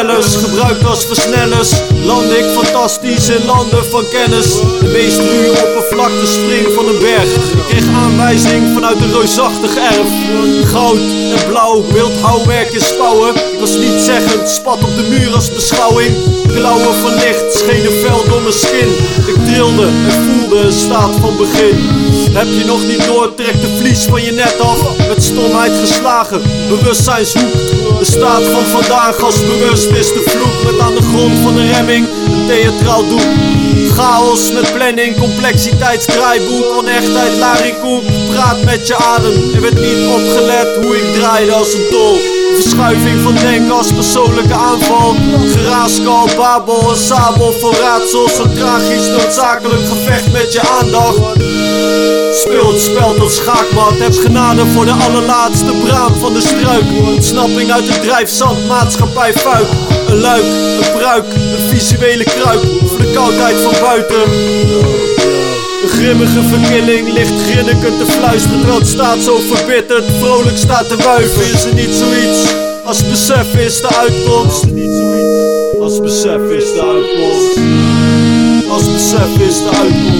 propellers, gebruikt als versnellers. Land ik fantastisch in landen van kennis. De meest ruwe oppervlakte spring van een berg. Ik kreeg aanwijzing vanuit een reusachtig erf. Goud en blauw, beeldhouwwerk in spouwen. Ik was niet zeggend, spat op de muur als beschouwing. Klauwen van licht schenen fel door mijn skin. Ik trilde en voelde een staat van begin. Heb je nog niet door, trek de vlies van je net af. Met stomheid geslagen, bewustzijnshoek. De staat van vandaag als bewust is de vloek. Met aan de grond van de remming theatraal doek. Chaos met planning, complexiteitsdraaiboek. Onechtheid, larikoek. Praat met je adem. Er werd niet opgelet hoe ik draaide als een tol. Verschuiving van denken als persoonlijke aanval. Geraaskal, babel, een sabel voor raadsels. Een tragisch noodzakelijk gevecht met je aandacht. Speel het spel tot schaakmat. Heb genade voor de allerlaatste braam van de struik. Ontsnapping uit het drijfzand, maatschappij fuik. Een luik, een pruik, een visuele kruik. Voor de koudheid van buiten. Een grimmige verkilling ligt grinnikend te fluisteren het staat zo verbitterd, vrolijk staat te wuiven Is er niet zoiets besef is de uitkomst. Als besef is de uitkomst. Als besef is de uitkomst